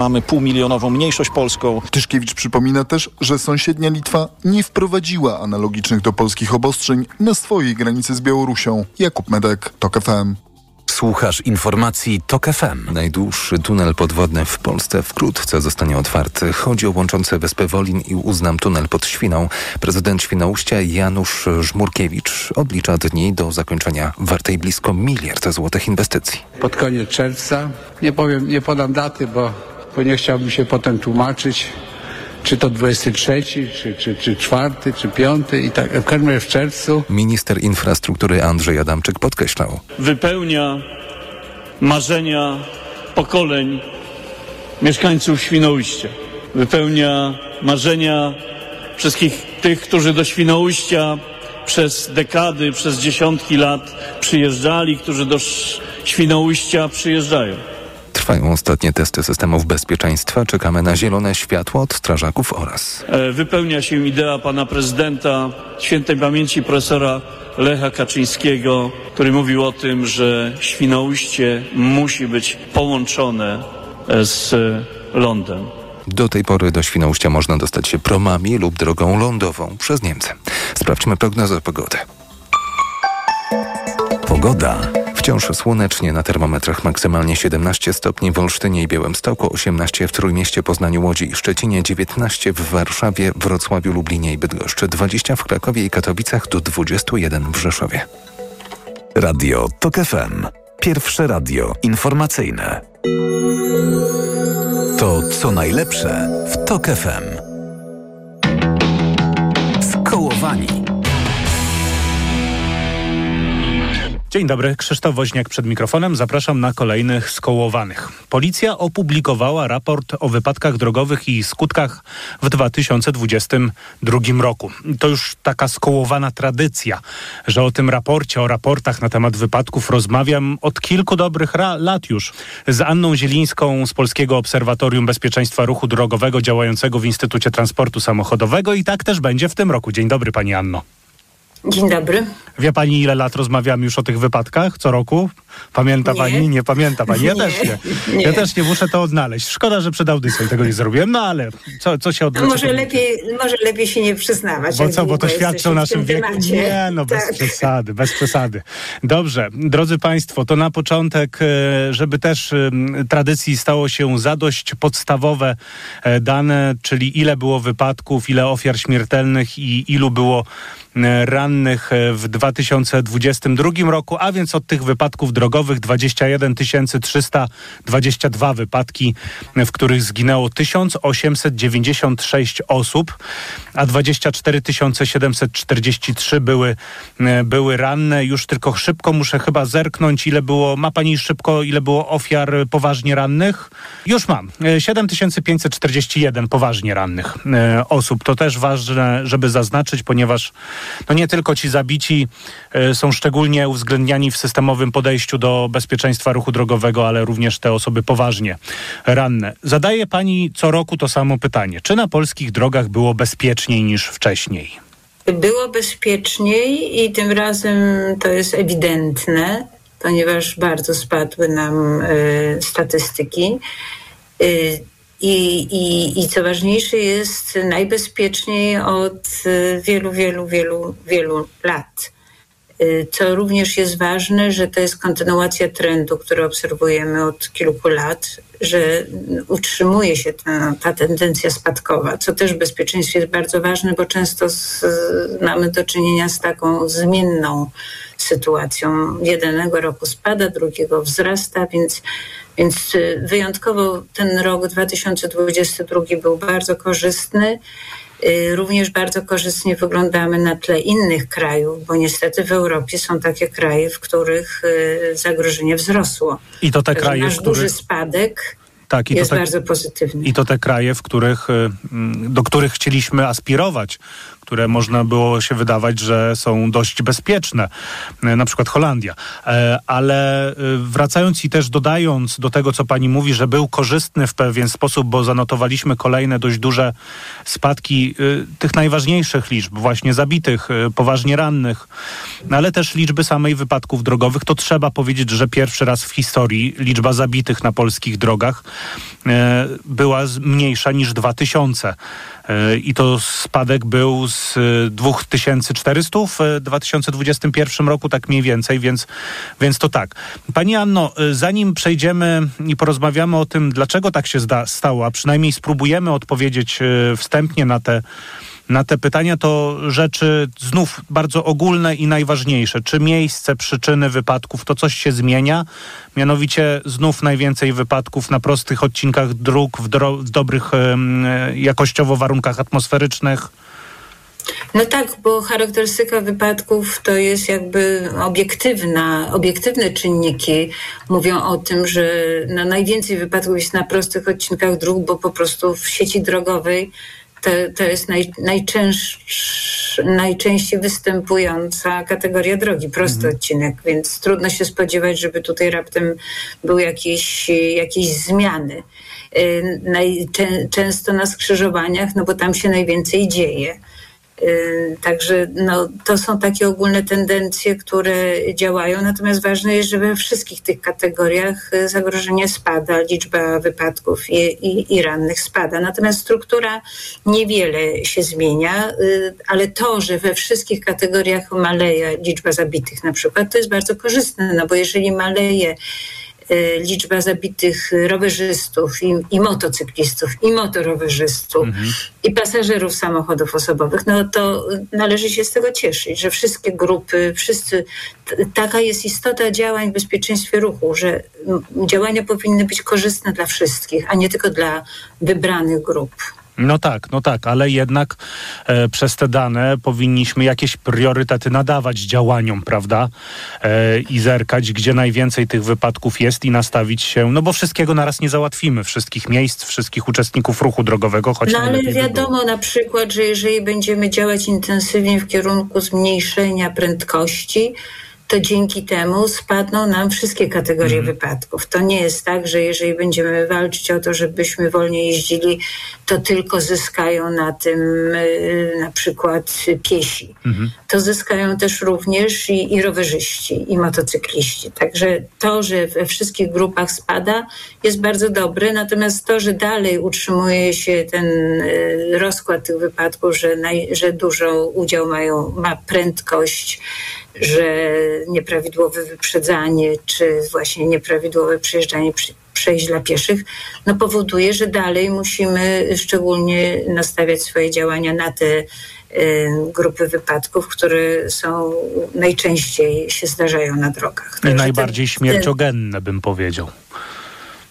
Mamy półmilionową mniejszość polską. Tyszkiewicz przypomina też, że sąsiednia Litwa nie wprowadziła analogicznych do polskich obostrzeń na swojej granicy z Białorusią. Jakub Medek, TOK FM. Słuchasz informacji TOK FM. Najdłuższy tunel podwodny w Polsce wkrótce zostanie otwarty. Chodzi o łączący wyspę Wolin i Uznam tunel pod Świną. Prezydent Świnoujścia Janusz Żmurkiewicz odlicza dni do zakończenia wartej blisko miliard złotych inwestycji. Pod koniec czerwca. Nie powiem, nie podam daty, bo, bo nie chciałbym się potem tłumaczyć czy to 23, czy, czy, czy 4, czy 5 i tak, w każdym razie w czerwcu. Minister infrastruktury Andrzej Adamczyk podkreślał. Wypełnia marzenia pokoleń mieszkańców Świnoujścia. Wypełnia marzenia wszystkich tych, którzy do Świnoujścia przez dekady, przez dziesiątki lat przyjeżdżali, którzy do Świnoujścia przyjeżdżają. Trwają ostatnie testy systemów bezpieczeństwa. Czekamy na zielone światło od strażaków oraz. Wypełnia się idea pana prezydenta świętej pamięci profesora Lecha Kaczyńskiego, który mówił o tym, że Świnoujście musi być połączone z lądem. Do tej pory do Świnoujścia można dostać się promami lub drogą lądową przez Niemcy. Sprawdźmy prognozę pogody. Pogoda. Wciąż słonecznie na termometrach maksymalnie 17 stopni w Olsztynie i Białymstoku, 18 w Trójmieście, Poznaniu, Łodzi i Szczecinie, 19 w Warszawie, Wrocławiu, Lublinie i Bydgoszczy, 20 w Krakowie i Katowicach, do 21 w Rzeszowie. Radio TOK FM. Pierwsze radio informacyjne. To co najlepsze w TOK FM. Skołowani. Dzień dobry, Krzysztof Woźniak przed mikrofonem. Zapraszam na kolejnych skołowanych. Policja opublikowała raport o wypadkach drogowych i skutkach w 2022 roku. To już taka skołowana tradycja, że o tym raporcie, o raportach na temat wypadków rozmawiam od kilku dobrych lat już z Anną Zielińską z Polskiego Obserwatorium Bezpieczeństwa Ruchu Drogowego działającego w Instytucie Transportu Samochodowego i tak też będzie w tym roku. Dzień dobry Pani Anno. Dzień dobry. Wie pani, ile lat rozmawiamy już o tych wypadkach co roku? Pamięta nie. pani? Nie pamięta pani. Ja nie, też nie. nie. Ja też nie muszę to odnaleźć. Szkoda, że przed audycją tego nie zrobiłem, no ale co, co się odbywa? No może, lepiej, może lepiej się nie przyznawać. Bo co, bo to świadczy o naszym wieku. temacie. Nie, no bez Tak. przesady, bez przesady. Dobrze, drodzy Państwo, to na początek, e, żeby też e, tradycji stało się zadość podstawowe e, dane, czyli ile było wypadków, ile ofiar śmiertelnych i ilu było rannych w 2022 roku, a więc od tych wypadków drogowych 21 322 wypadki, w których zginęło 1896 osób, a 24 743 były, e, były ranne. Już tylko szybko muszę chyba zerknąć, ile było, ma pani szybko, ile było ofiar poważnie rannych? Już mam. E, 7541 poważnie rannych e, osób. To też ważne, żeby zaznaczyć, ponieważ no nie tylko ci zabici e, są szczególnie uwzględniani w systemowym podejściu do bezpieczeństwa ruchu drogowego, ale również te osoby poważnie ranne. Zadaje pani co roku to samo pytanie. Czy na polskich drogach było bezpieczniej niż wcześniej? Było bezpieczniej i tym razem to jest ewidentne, ponieważ bardzo spadły nam e, statystyki. I, I co ważniejsze jest najbezpieczniej od e, wielu, wielu, wielu, wielu lat. E, Co również jest ważne, że to jest kontynuacja trendu, który obserwujemy od kilku lat, że utrzymuje się ta, ta tendencja spadkowa, co też w bezpieczeństwie jest bardzo ważne, bo często z, mamy do czynienia z taką zmienną sytuacją. Jednego roku spada, drugiego wzrasta, więc, więc y, wyjątkowo ten rok 2022 był bardzo korzystny. Y, Również bardzo korzystnie wyglądamy na tle innych krajów, bo niestety w Europie są takie kraje, w których y, zagrożenie wzrosło. I to te Także kraje, nasz w których... duży spadek Tak, i to jest te, bardzo pozytywny. I to te kraje, w których, y, mm, do których chcieliśmy aspirować, które można było się wydawać, że są dość bezpieczne, y, na przykład Holandia. E, Ale y, wracając i też dodając do tego, co pani mówi, że był korzystny w pewien sposób, bo zanotowaliśmy kolejne dość duże spadki tych najważniejszych liczb, właśnie zabitych, poważnie rannych, no ale też liczby samej wypadków drogowych, to trzeba powiedzieć, że pierwszy raz w historii liczba zabitych na polskich drogach była z- mniejsza niż 2000. E, I to spadek był z e, 2400 w e, 2021 roku, tak mniej więcej, więc, więc to tak. Pani Anno, e, zanim przejdziemy i porozmawiamy o tym, dlaczego tak się stało, a przynajmniej spróbujemy odpowiedzieć e, wstępnie na te na te pytania to rzeczy znów bardzo ogólne i najważniejsze. Czy miejsce, przyczyny wypadków, to coś się zmienia? Mianowicie znów najwięcej wypadków na prostych odcinkach dróg, w, dro- w dobrych jakościowo warunkach atmosferycznych. No tak, bo charakterystyka wypadków to jest jakby obiektywna, obiektywne czynniki mówią o tym, że no najwięcej wypadków jest na prostych odcinkach dróg, bo po prostu w sieci drogowej to, to jest naj, najczęściej występująca kategoria drogi, prosty odcinek, więc trudno się spodziewać, żeby tutaj raptem były jakieś, jakieś zmiany. Y, Najczę- często na skrzyżowaniach, no bo tam się najwięcej dzieje. Także no, to są takie ogólne tendencje, które działają, natomiast ważne jest, że we wszystkich tych kategoriach y, zagrożenie spada, liczba wypadków i, i, i rannych spada. Natomiast struktura niewiele się zmienia, y, ale to, że we wszystkich kategoriach maleje liczba zabitych na przykład, to jest bardzo korzystne, no bo jeżeli maleje liczba zabitych rowerzystów i, i motocyklistów, i motorowerzystów, i pasażerów samochodów osobowych, no to należy się z tego cieszyć, że wszystkie grupy, wszyscy, taka jest istota działań w bezpieczeństwie ruchu, że działania powinny być korzystne dla wszystkich, a nie tylko dla wybranych grup. No tak, no tak, ale jednak e, przez te dane powinniśmy jakieś priorytety nadawać działaniom, prawda? E, I zerkać, gdzie najwięcej tych wypadków jest i nastawić się, no bo wszystkiego naraz nie załatwimy, wszystkich miejsc, wszystkich uczestników ruchu drogowego, choć No ale najlepiej by wiadomo na przykład, że jeżeli będziemy działać intensywnie w kierunku zmniejszenia prędkości, to dzięki temu spadną nam wszystkie kategorie Mhm. wypadków. To nie jest tak, że jeżeli będziemy walczyć o to, żebyśmy wolniej jeździli, to tylko zyskają na tym y, na przykład piesi. Mhm. To zyskają też również i, i rowerzyści, i motocykliści. Także to, że we wszystkich grupach spada, jest bardzo dobre. Natomiast to, że dalej utrzymuje się ten y, rozkład tych wypadków, że, naj, że dużo udział mają, ma prędkość, że nieprawidłowe wyprzedzanie, czy właśnie nieprawidłowe przejeżdżanie przejść dla pieszych, no powoduje, że dalej musimy szczególnie nastawiać swoje działania na te y, grupy wypadków, które są najczęściej się zdarzają na drogach. I najbardziej śmierciogenne, bym powiedział.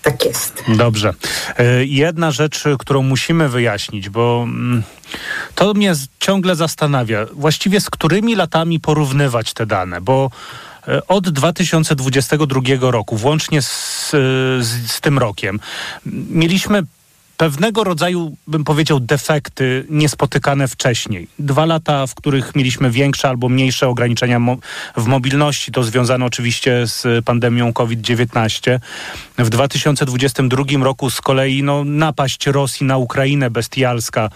Tak jest. Dobrze. E, Jedna rzecz, którą musimy wyjaśnić, bo mm, to mnie ciągle zastanawia, właściwie z którymi latami porównywać te dane, bo e, od 2022 roku, włącznie z, z, z tym rokiem, mieliśmy pewnego rodzaju, bym powiedział, defekty niespotykane wcześniej. Dwa lata, w których mieliśmy większe albo mniejsze ograniczenia mo- w mobilności, to związane oczywiście z pandemią COVID-19. W 2022 roku z kolei no, napaść Rosji na Ukrainę bestialska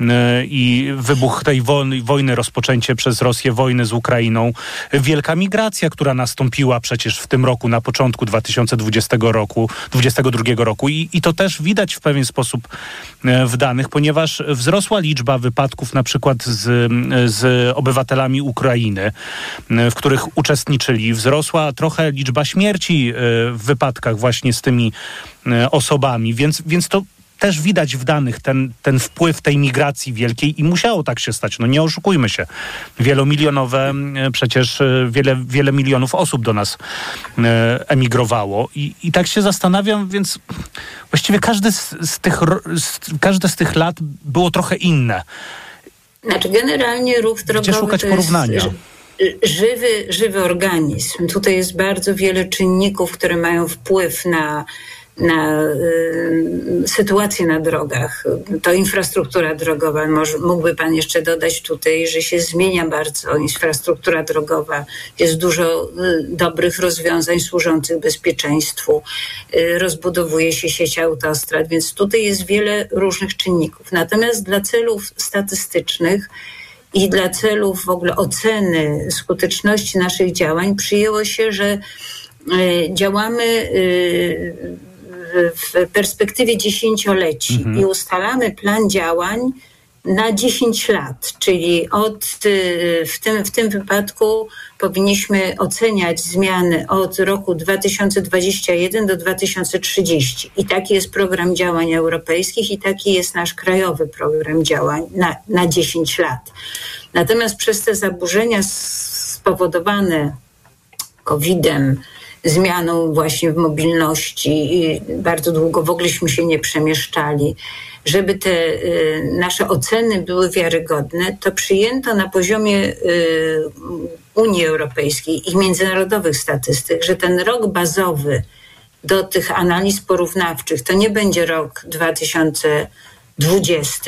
yy, i wybuch tej wojny, wojny, rozpoczęcie przez Rosję wojny z Ukrainą. Wielka migracja, która nastąpiła przecież w tym roku, na początku 2020 roku, 2022 roku i, i to też widać w pewien sposób e, w danych, ponieważ wzrosła liczba wypadków na przykład z, z obywatelami Ukrainy, e, w których uczestniczyli. Wzrosła trochę liczba śmierci e, w wypadkach właśnie z tymi osobami, więc, więc to też widać w danych ten, ten wpływ tej migracji wielkiej i musiało tak się stać. No nie oszukujmy się. Wielomilionowe, przecież e, wiele, wiele milionów osób do nas e, emigrowało i, i tak się zastanawiam, więc właściwie każdy z, z tych, z, każde z tych lat było trochę inne. Znaczy generalnie ruch drogowy szukać to porównania? jest ży- żywy, żywy organizm. Tutaj jest bardzo wiele czynników, które mają wpływ na, na y, sytuację na drogach. To infrastruktura drogowa. Może, mógłby Pan jeszcze dodać tutaj, że się zmienia bardzo infrastruktura drogowa. Jest dużo y, dobrych rozwiązań służących bezpieczeństwu. Y, rozbudowuje się sieć autostrad, więc tutaj jest wiele różnych czynników. Natomiast dla celów statystycznych i dla celów w ogóle oceny skuteczności naszych działań przyjęło się, że e, działamy e, w perspektywie dziesięcioleci Mhm. i ustalamy plan działań na 10 lat, czyli od, y, w, tym, w tym wypadku powinniśmy oceniać zmiany od roku 2021 do 2030. I taki jest program działań europejskich i taki jest nasz krajowy program działań na, na 10 lat. Natomiast przez te zaburzenia spowodowane COVID-em, zmianą właśnie w mobilności. i Bardzo długo w ogóleśmy się nie przemieszczali. Żeby te y, nasze oceny były wiarygodne, to przyjęto na poziomie y, Unii Europejskiej i międzynarodowych statystyk, że ten rok bazowy do tych analiz porównawczych to nie będzie rok 2020,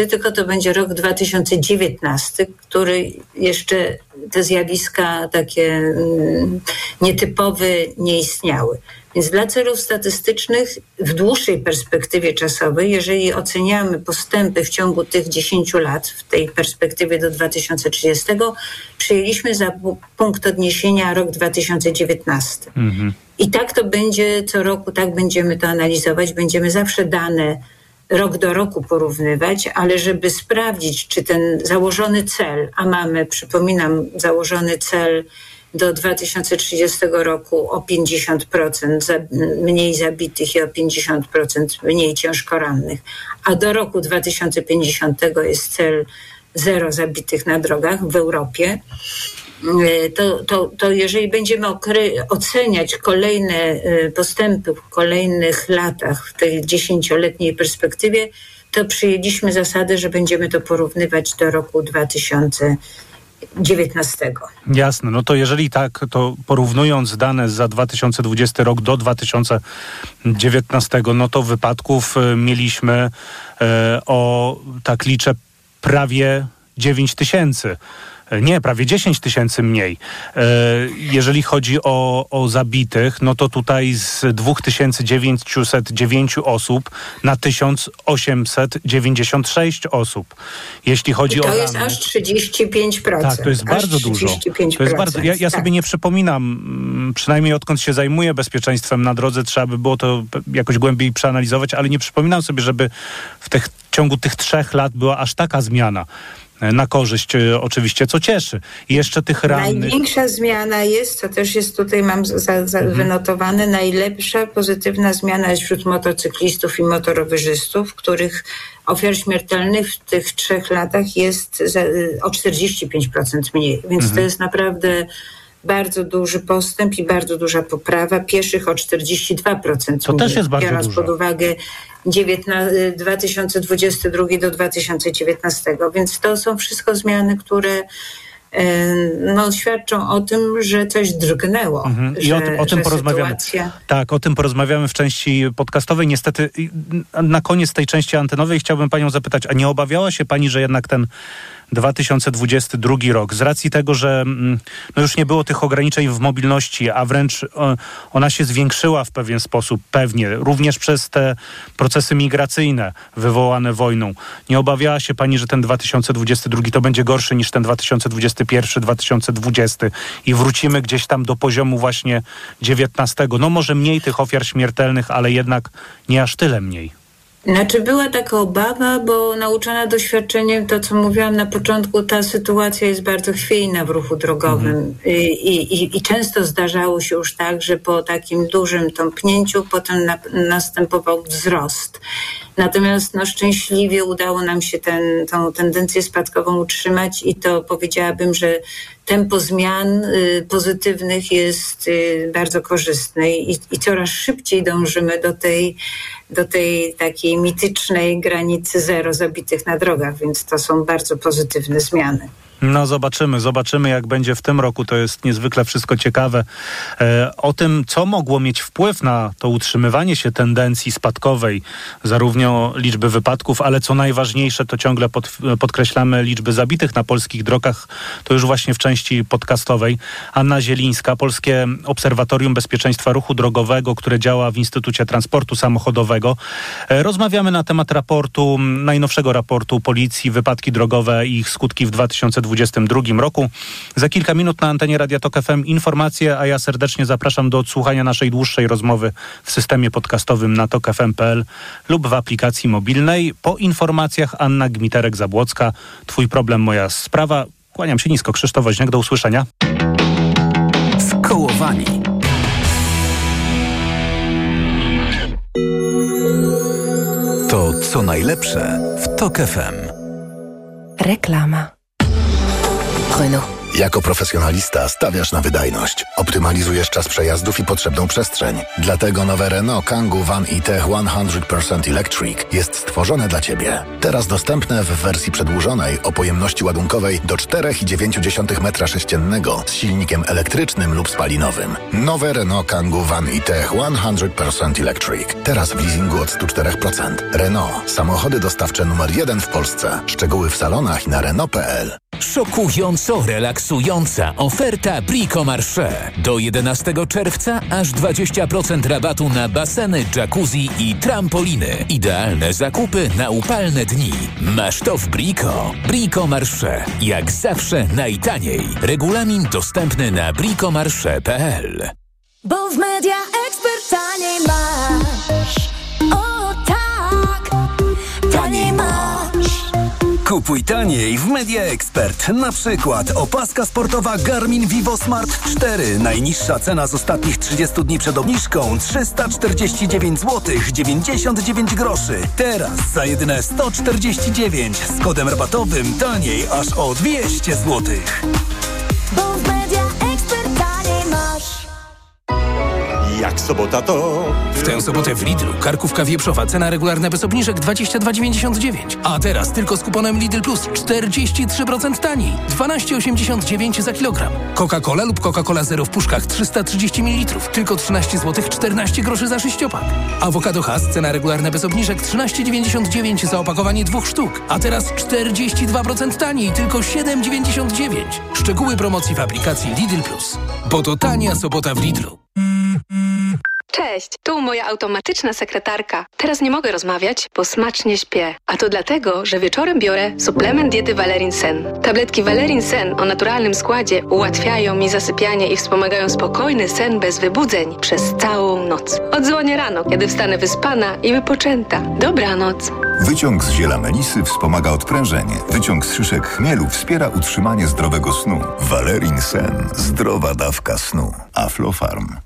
tylko to będzie rok 2019, który jeszcze te zjawiska takie mm, nietypowe nie istniały. Więc dla celów statystycznych w dłuższej perspektywie czasowej, jeżeli oceniamy postępy w ciągu tych 10 lat, w tej perspektywie do 2030, przyjęliśmy za pu- punkt odniesienia rok 2019. I tak to będzie co roku, tak będziemy to analizować. Będziemy zawsze dane rok do roku porównywać, ale żeby sprawdzić, czy ten założony cel, a mamy, przypominam, założony cel do 2030 roku o 50% za, mniej zabitych i o 50% mniej ciężko rannych, a do roku 2050 jest cel zero zabitych na drogach w Europie, to, to, to jeżeli będziemy oceniać kolejne y, postępy w kolejnych latach, w tej dziesięcioletniej perspektywie, to przyjęliśmy zasady, że będziemy to porównywać do roku 2019. Jasne, no to jeżeli tak, to porównując dane za 2020 rok do 2019, no to wypadków e, mieliśmy e, o, tak liczę, prawie 9 tysięcy. E, Nie, prawie 10 tysięcy mniej. E, Jeżeli chodzi o, o zabitych, no to tutaj z 2909 osób na 1896 osób. Jeśli chodzi I to o jest rannych- aż 35%. tak, to jest bardzo dużo. 35%. To jest bardzo, ja ja tak. sobie nie przypominam, mm, przynajmniej odkąd się zajmuję bezpieczeństwem na drodze, trzeba by było to jakoś głębiej przeanalizować, ale nie przypominam sobie, żeby w tych, w ciągu tych trzech lat była aż taka zmiana na korzyść e, oczywiście, co cieszy. I jeszcze tych rannych... Największa zmiana jest, co też jest tutaj, mam za, za Mhm. wynotowane, najlepsza pozytywna zmiana jest wśród motocyklistów i motorowerzystów, których ofiar śmiertelnych w tych trzech latach jest za, o 45% mniej. Więc Mhm. to jest naprawdę bardzo duży postęp i bardzo duża poprawa. Pieszych o 42%. To też jest bardzo biorąc dużo. pod uwagę 19, 2022 do 2019. Więc to są wszystko zmiany, które e, no, świadczą o tym, że coś drgnęło. Mhm. I że, o, tym- o tym porozmawiamy. Sytuacja... Tak, o tym porozmawiamy w części podcastowej. Niestety na koniec tej części antenowej chciałbym panią zapytać, a nie obawiała się pani, że jednak ten 2022 rok, z racji tego, że mm, no już nie było tych ograniczeń w mobilności, a wręcz ona się zwiększyła w pewien sposób, pewnie, również przez te procesy migracyjne wywołane wojną. Nie obawiała się pani, że ten 2022 to będzie gorszy niż ten 2021, 2020 i wrócimy gdzieś tam do poziomu właśnie 19. No może mniej tych ofiar śmiertelnych, ale jednak nie aż tyle mniej. Znaczy była taka obawa, bo nauczona doświadczeniem, to co mówiłam na początku, ta sytuacja jest bardzo chwiejna w ruchu drogowym I, i, i często zdarzało się już tak, że po takim dużym tąpnięciu potem na, następował wzrost. Natomiast no, szczęśliwie udało nam się ten, tą tendencję spadkową utrzymać i to powiedziałabym, że tempo zmian y, pozytywnych jest y, bardzo korzystne i, i coraz szybciej dążymy do tej, do tej takiej mitycznej granicy zero zabitych na drogach, więc to są bardzo pozytywne zmiany. No zobaczymy, zobaczymy jak będzie w tym roku. To jest niezwykle wszystko ciekawe. E, o tym, co mogło mieć wpływ na to utrzymywanie się tendencji spadkowej, zarówno liczby wypadków, ale co najważniejsze, to ciągle pod, podkreślamy liczby zabitych na polskich drogach. To już właśnie w części podcastowej. Anna Zielińska, Polskie Obserwatorium Bezpieczeństwa Ruchu Drogowego, które działa w Instytucie Transportu Samochodowego. E, rozmawiamy na temat raportu, najnowszego raportu Policji, wypadki drogowe i ich skutki w 2022 2022 roku. Za kilka minut na antenie Radia Tok FM informacje, a ja serdecznie zapraszam do odsłuchania naszej dłuższej rozmowy w systemie podcastowym na tokfm.pl lub w aplikacji mobilnej. Po informacjach Anna Gmiterek-Zabłocka. Twój problem, moja sprawa. Kłaniam się nisko. Krzysztof Woźniak, do usłyszenia. Skołowani. To co najlepsze w Tok FM. Reklama. Renault. Jako profesjonalista stawiasz na wydajność. Optymalizujesz czas przejazdów i potrzebną przestrzeń. Dlatego nowe Renault Kangoo Van i-Tech 100% Electric jest stworzone dla Ciebie. Teraz dostępne w wersji przedłużonej o pojemności ładunkowej do 4,9 m3 z silnikiem elektrycznym lub spalinowym. Nowe Renault Kangoo Van i-Tech 100% Electric. Teraz w leasingu od 104%. Renault. Samochody dostawcze numer jeden w Polsce. Szczegóły w salonach i na Renault.pl. Szokująco relaksująca oferta Brico Marché. Do 11 czerwca aż 20% rabatu na baseny, jacuzzi i trampoliny. Idealne zakupy na upalne dni. Masz to w Brico. Brico. Jak zawsze najtaniej. Regulamin dostępny na bricomarché.pl Bo w Media Kupuj taniej w Media Expert. Na przykład opaska sportowa Garmin Vivo Smart 4. Najniższa cena z ostatnich 30 dni przed obniżką 349 zł 99 groszy. Teraz za jedyne 149 z kodem rabatowym taniej aż o 200 zł. Jak sobota to... W tę sobotę w Lidlu karkówka wieprzowa cena regularna bez obniżek 22,99. A teraz tylko z kuponem Lidl Plus 43% taniej. 12,89 za kilogram. Coca-Cola lub Coca-Cola Zero w puszkach 330 ml. Tylko 13 zł 14 groszy za sześciopak. Awokado Hass cena regularna bez obniżek 13,99 za opakowanie dwóch sztuk. A teraz 42% taniej. Tylko 7,99. Szczegóły promocji w aplikacji Lidl Plus. Bo to tania sobota w Lidlu. Cześć, tu moja automatyczna sekretarka. Teraz nie mogę rozmawiać, bo smacznie śpię. A to dlatego, że wieczorem biorę suplement diety Valerin Sen. Tabletki Valerin Sen o naturalnym składzie ułatwiają mi zasypianie i wspomagają spokojny sen bez wybudzeń przez całą noc. Odzwonię rano, kiedy wstanę wyspana i wypoczęta. Dobranoc. Wyciąg z ziela melisy wspomaga odprężenie. Wyciąg z szyszek chmielu wspiera utrzymanie zdrowego snu. Valerin Sen. Zdrowa dawka snu. Aflofarm.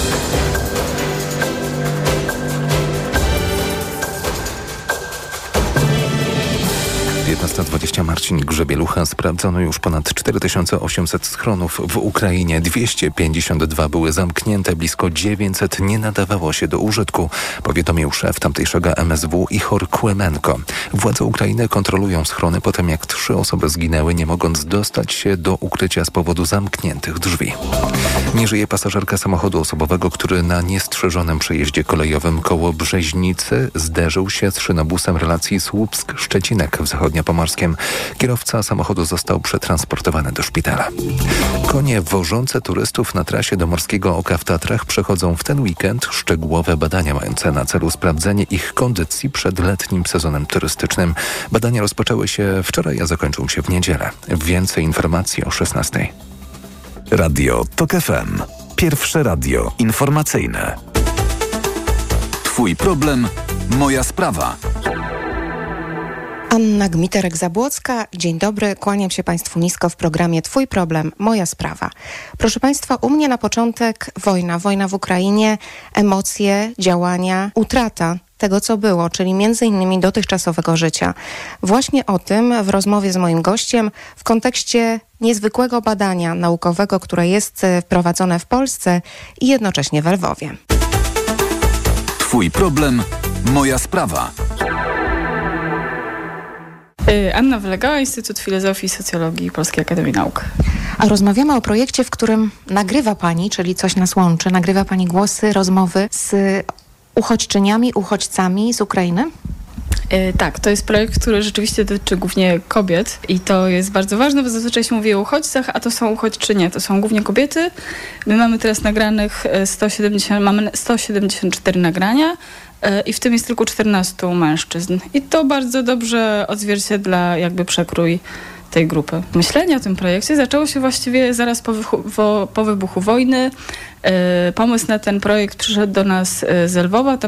Piętnasta dwadzieścia Marcin Grzebielucha. Sprawdzono już ponad 4800 schronów w Ukrainie. 252 były zamknięte, blisko 900 nie nadawało się do użytku, powiadomił szef tamtejszego MSW Ichor Kłemenko. Władze Ukrainy kontrolują schrony po tym, jak trzy osoby zginęły, nie mogąc dostać się do ukrycia z powodu zamkniętych drzwi. Nie żyje pasażerka samochodu osobowego, który na niestrzeżonym przejeździe kolejowym koło Brzeźnicy zderzył się z szynobusem relacji Słupsk-Szczecinek w Zachodniopomorskiem. Kierowca samochodu został przetransportowany do szpitala. Konie wożące turystów na trasie do Morskiego Oka w Tatrach przechodzą w ten weekend szczegółowe badania mające na celu sprawdzenie ich kondycji przed letnim sezonem turystycznym. Badania rozpoczęły się wczoraj, a zakończą się w niedzielę. Więcej informacji o 16. Radio Tok FM. Pierwsze radio informacyjne. Twój problem, moja sprawa. Anna Gmiterek-Zabłocka. Dzień dobry, kłaniam się Państwu nisko w programie Twój problem, moja sprawa. Proszę Państwa, u mnie na początek wojna, wojna w Ukrainie, emocje, działania, utrata tego, co było, czyli między innymi dotychczasowego życia. Właśnie o tym w rozmowie z moim gościem w kontekście niezwykłego badania naukowego, które jest prowadzone w Polsce i jednocześnie w Lwowie. Twój problem, moja sprawa. Anna Wlegała, Instytut Filozofii i Socjologii Polskiej Akademii Nauk. A rozmawiamy o projekcie, w którym nagrywa Pani, czyli coś nas łączy, nagrywa Pani głosy, rozmowy z uchodźczyniami, uchodźcami z Ukrainy? E, Tak, to jest projekt, który rzeczywiście dotyczy głównie kobiet i to jest bardzo ważne, bo zazwyczaj się mówi o uchodźcach, a to są uchodźczynie, to są głównie kobiety. My mamy teraz nagranych e, 170, mamy 174 nagrania i w tym jest tylko 14 mężczyzn. I to bardzo dobrze odzwierciedla jakby przekrój tej grupy. Myślenie o tym projekcie zaczęło się właściwie zaraz po, po wybuchu wojny. E, Pomysł na ten projekt przyszedł do nas e, z Lwowa.